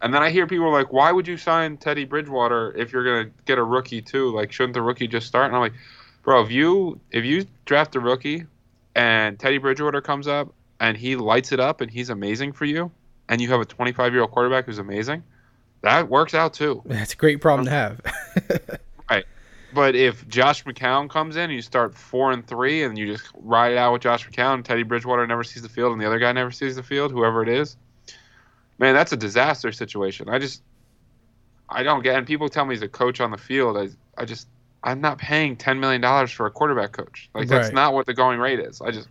And then I hear people like, "Why would you sign Teddy Bridgewater if you're going to get a rookie too? Like, shouldn't the rookie just start?" And I'm like, "Bro, if you if you draft a rookie and Teddy Bridgewater comes up and he lights it up and he's amazing for you, and you have a 25 year old quarterback who's amazing, that works out too." That's a great problem to have. Right. But if Josh McCown comes in and you start four and three and you just ride it out with Josh McCown, Teddy Bridgewater never sees the field and the other guy never sees the field, whoever it is, man, that's a disaster situation. I just, I don't get. And people tell me he's a coach on the field. I, I just, I'm not paying ten million dollars for a quarterback coach. Like that's Right. not what the going rate is. I just,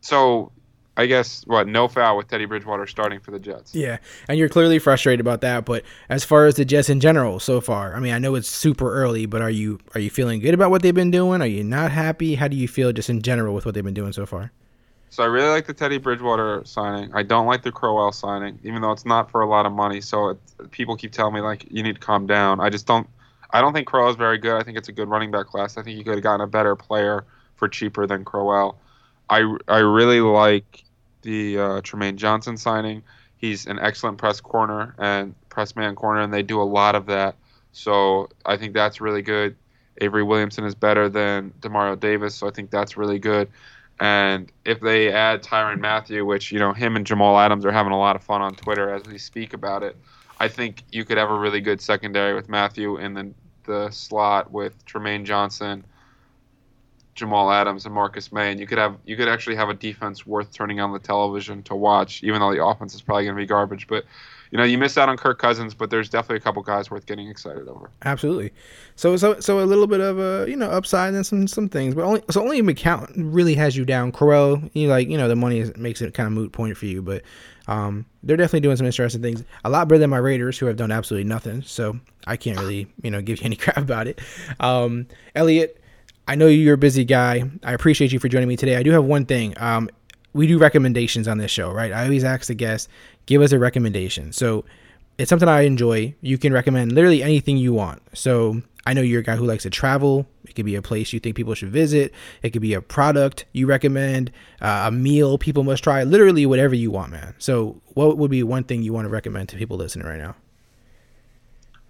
so, I guess what no foul with Teddy Bridgewater starting for the Jets. yeah, and you're clearly frustrated about that. But as far as the Jets in general so far, I mean, I know it's super early, but are you are you feeling good about what they've been doing? Are you not happy? How do you feel just in general with what they've been doing so far? So I really like the Teddy Bridgewater signing. I don't like the Crowell signing, even though it's not for a lot of money. So it, people keep telling me like you need to calm down. I just don't. I don't think Crowell is very good. I think it's a good running back class. I think you could have gotten a better player for cheaper than Crowell. I I really like the uh, Trumaine Johnson signing. He's an excellent press corner and press man corner, and they do a lot of that. So I think that's really good. Avery Williamson is better than Demario Davis, so I think that's really good. And if they add Tyrann Mathieu, which you know him and Jamal Adams are having a lot of fun on Twitter as we speak about it, I think you could have a really good secondary with Mathieu in the the slot with Trumaine Johnson, Jamal Adams, and Marcus Maye, and you could have you could actually have a defense worth turning on the television to watch, even though the offense is probably going to be garbage. But you know you miss out on Kirk Cousins, but there's definitely a couple guys worth getting excited over. Absolutely. So so so a little bit of a you know upside and some some things, but only so only McCown really has you down. Crowell, you like you know the money is, makes it kind of moot point for you, but um they're definitely doing some interesting things. A lot better than my Raiders, who have done absolutely nothing. So I can't really you know give you any crap about it. Um, Eliot, I know you're a busy guy. I appreciate you for joining me today. I do have one thing. Um, we do recommendations on this show, right? I always ask the guests, give us a recommendation. So it's something I enjoy. You can recommend literally anything you want. So I know you're a guy who likes to travel. It could be a place you think people should visit. It could be a product you recommend, uh, a meal people must try. Literally whatever you want, man. So what would be one thing you want to recommend to people listening right now?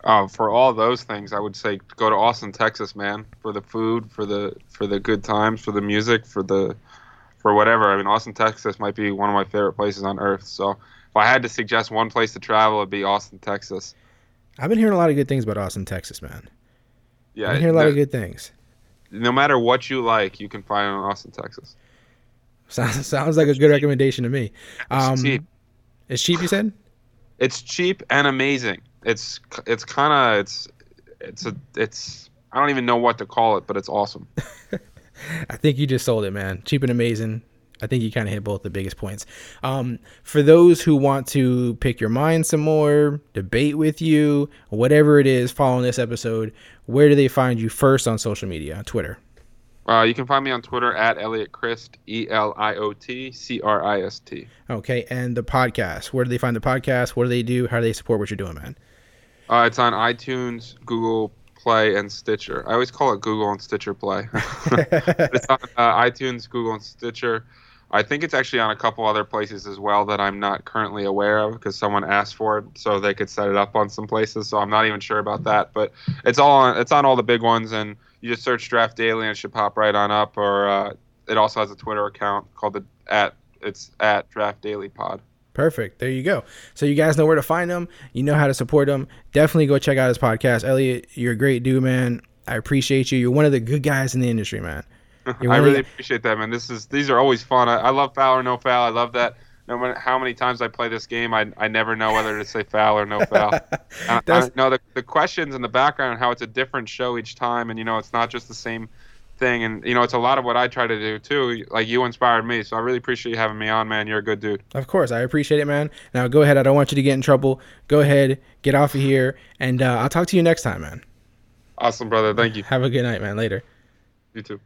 Uh, for all those things, I would say go to Austin, Texas, man, for the food, for the for the good times, for the music, for the for whatever. I mean, Austin, Texas might be one of my favorite places on earth. So if I had to suggest one place to travel, it'd be Austin, Texas. I've been hearing a lot of good things about Austin, Texas, man. Yeah, I hear a lot no, of good things. no matter what you like, you can find it in Austin, Texas. Sounds sounds like a good recommendation to me. Um, It's cheap. It's cheap, you said. It's cheap and amazing. It's it's kind of it's it's a it's I don't even know what to call it, but it's awesome. I think you just sold it, man. Cheap and amazing. I think you kind of hit both the biggest points. Um, for those who want to pick your mind some more, debate with you, whatever it is, following this episode, where do they find you first on social media? on Twitter. Uh, you can find me on Twitter at Eliot Crist, E L I O T C R I S T. Okay, and the podcast. Where do they find the podcast? What do they do? How do they support what you're doing, man? Uh, it's on iTunes, Google Play, and Stitcher. I always call it Google and Stitcher Play. it's on uh, iTunes, Google, and Stitcher. I think it's actually on a couple other places as well that I'm not currently aware of because someone asked for it so they could set it up on some places. So I'm not even sure about that. But it's all on. It's on all the big ones, and you just search Draft Daily and it should pop right on up. Or uh, it also has a Twitter account called the at it's at Draft Daily Pod. Perfect. There you go. So you guys know where to find him. You know how to support him. Definitely go check out his podcast. Eliot, you're a great dude, man. I appreciate you. You're one of the good guys in the industry, man. I really the- appreciate that, man. This is these are always fun. I, I love foul or no foul. I love that. No matter how many times I play this game, I, I never know whether to say foul or no foul. I, I know the, the questions in the background, how it's a different show each time, and you know it's not just the same thing. And you know it's a lot of what I try to do too. Like you inspired me, so I really appreciate you having me on, man. You're a good dude. Of course, I appreciate it, man. Now go ahead. I don't want you to get in trouble. Go ahead, get off of here, and uh, I'll talk to you next time, man. Awesome, brother. Thank you. Have a good night, man. Later. You too.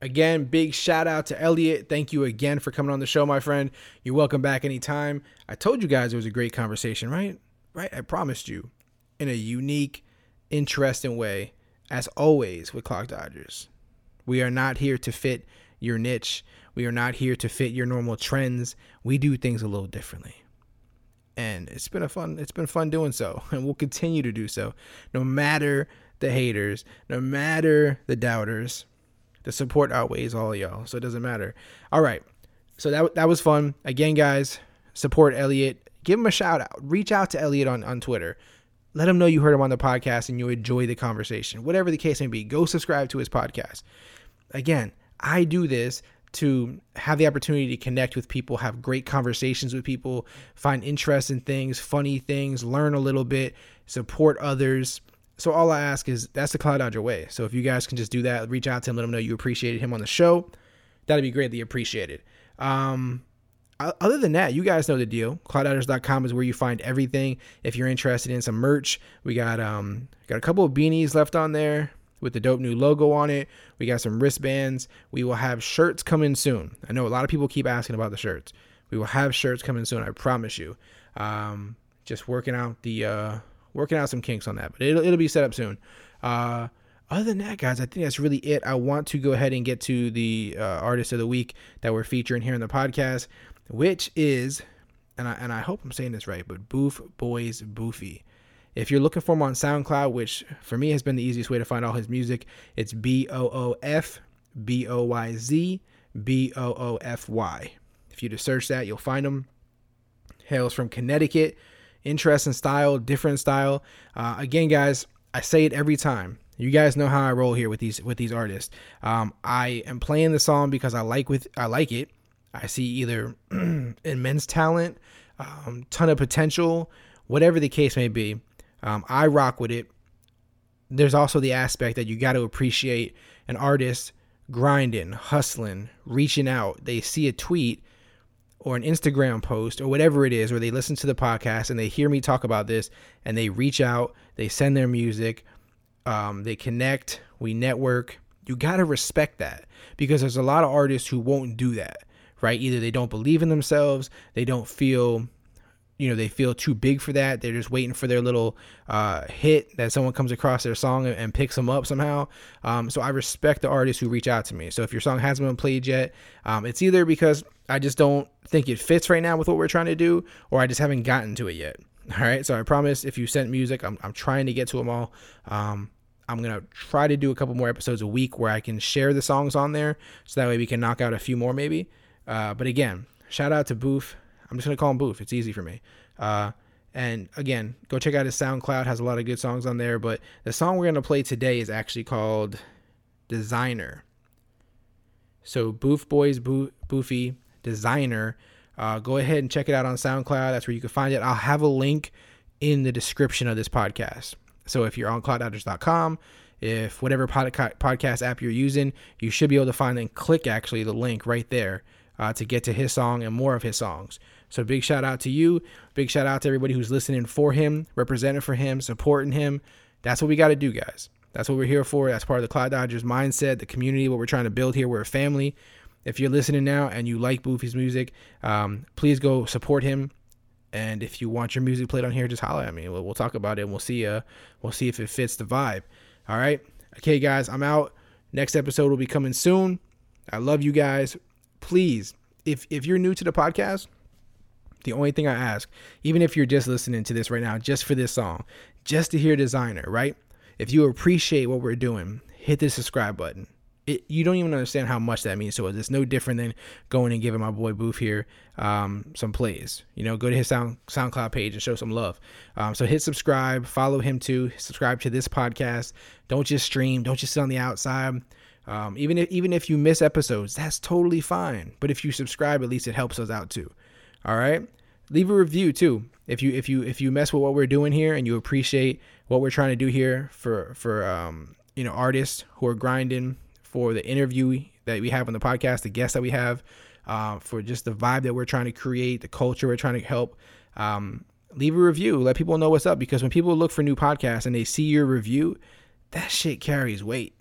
Again, big shout out to Eliot. Thank you again for coming on the show, my friend. You're welcome back anytime. I told you guys it was a great conversation, right? Right? I promised you in a unique, interesting way, as always with Clock Dodgers. We are not here to fit your niche. We are not here to fit your normal trends. We do things a little differently. And it's been a fun it's been fun doing so and we'll continue to do so no matter the haters, no matter the doubters. The support outweighs all y'all, so it doesn't matter. All right. So that that was fun. Again, guys, support Eliot. Give him a shout out. Reach out to Eliot on, on Twitter. Let him know you heard him on the podcast and you enjoy the conversation. Whatever the case may be, go subscribe to his podcast. Again, I do this to have the opportunity to connect with people, have great conversations with people, find interest in things, funny things, learn a little bit, support others. So all I ask is that's the Cloud Dodger way. So if you guys can just do that, reach out to him, let him know you appreciated him on the show. That'd be greatly appreciated. Um, other than that, you guys know the deal. CloudDodgers.com is where you find everything. If you're interested in some merch, we got um got a couple of beanies left on there with the dope new logo on it. We got some wristbands. We will have shirts coming soon. I know a lot of people keep asking about the shirts. We will have shirts coming soon. I promise you. Um, just working out the uh, working out some kinks on that, but it'll it'll be set up soon. Uh, other than that, guys, I think that's really it. I want to go ahead and get to the uh, artist of the week that we're featuring here in the podcast, which is, and I and I hope I'm saying this right, but Boof Boyz Boofy. If you're looking for him on SoundCloud, which for me has been the easiest way to find all his music, it's B O O F B O Y Z B O O F Y. If you just search that, you'll find him. Hails from Connecticut. Interesting style, different style. Uh, again, guys, I say it every time. You guys know how I roll here with these with these artists. Um, I am playing the song because I like with I like it. I see either immense talent, um, ton of potential, whatever the case may be. Um, I rock with it. There's also the aspect that you got to appreciate an artist grinding, hustling, reaching out. They see a tweet or an Instagram post or whatever it is, or they listen to the podcast and they hear me talk about this and they reach out, they send their music, um, they connect, we network. You got to respect that because there's a lot of artists who won't do that, right? Either they don't believe in themselves, they don't feel, you know, they feel too big for that. They're just waiting for their little uh, hit that someone comes across their song and, and picks them up somehow. Um, so I respect the artists who reach out to me. So if your song hasn't been played yet, um, it's either because I just don't think it fits right now with what we're trying to do, or I just haven't gotten to it yet. All right. So I promise if you sent music, I'm, I'm trying to get to them all. Um, I'm to try to do a couple more episodes a week where I can share the songs on there. So that way we can knock out a few more maybe. Uh, but again, shout out to Boof. I'm just to call him Boof. It's easy for me. Uh, and again, go check out his SoundCloud. Has a lot of good songs on there. But the song we're to play today is actually called Designer. So Boof Boyz Boo- Boofy Designer. Uh, go ahead and check it out on SoundCloud. That's where you can find it. I'll have a link in the description of this podcast. So if you're on clouddodgers.com, if whatever podca- podcast app you're using, you should be able to find and click actually the link right there uh, to get to his song and more of his songs. So big shout out to you. Big shout out to everybody who's listening for him, representing for him, supporting him. That's what we got to do, guys. That's what we're here for. That's part of the Cloud Dodgers mindset, the community, what we're trying to build here. We're a family. If you're listening now and you like Boofy's music, um, please go support him. And if you want your music played on here, just holler at me. We'll, we'll talk about it and we'll see. Uh, we'll see if it fits the vibe. All right. Okay, guys. I'm out. Next episode will be coming soon. I love you guys. Please, if if you're new to the podcast, the only thing I ask, even if you're just listening to this right now, just for this song, just to hear Designer, right? If you appreciate what we're doing, hit the subscribe button. It, you don't even understand how much that means to us. It's no different than going and giving my boy Boof here um, some plays. You know, go to his Sound SoundCloud page and show some love. Um, so hit subscribe, follow him too. Subscribe to this podcast. Don't just stream. Don't just sit on the outside. Um, even if even if you miss episodes, that's totally fine. But if you subscribe, at least it helps us out too. All right. Leave a review too. If you if you if you mess with what we're doing here and you appreciate what we're trying to do here for for um, you know artists who are grinding for the interview that we have on the podcast, the guests that we have, uh, for just the vibe that we're trying to create, the culture we're trying to help. Um, leave a review. Let people know what's up because when people look for new podcasts and they see your review, that shit carries weight.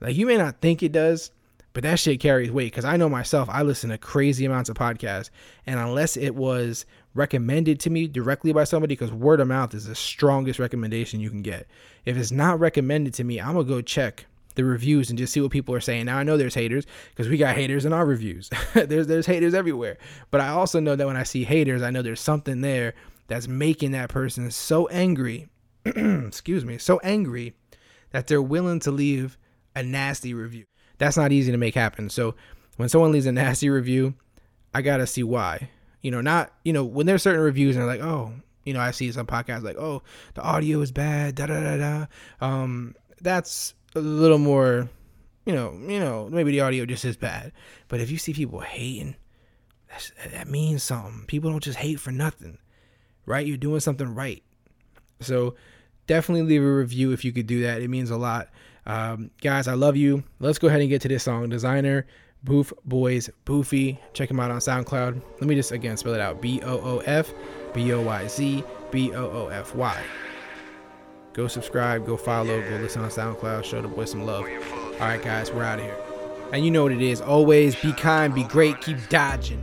Like you may not think it does, but that shit carries weight because I know myself, I listen to crazy amounts of podcasts. And unless it was recommended to me directly by somebody, because word of mouth is the strongest recommendation you can get. If it's not recommended to me, I'm going to go check the reviews and just see what people are saying. Now I know there's haters because we got haters in our reviews. there's there's haters everywhere. But I also know that when I see haters, I know there's something there that's making that person so angry. excuse me, so angry that they're willing to leave a nasty review. That's not easy to make happen. So when someone leaves a nasty review, I gotta see why. You know, not you know when there's certain reviews and they're like, oh, you know, I see some podcasts like, oh, the audio is bad, da da da da. Um, that's a little more, you know, you know, maybe the audio just is bad. But if you see people hating, that means something. People don't just hate for nothing, right? You're doing something right. So definitely leave a review if you could do that. It means a lot. Um, guys, I love you. Let's go ahead and get to this song. Designer, Boof Boyz, Boofy. Check him out on SoundCloud. Let me just again spell it out B O O F B O Y Z B O O F Y. Go subscribe, go follow, go listen on SoundCloud, show the boy some love. All right, guys, we're out of here. And you know what it is. Always be kind, be great, keep dodging.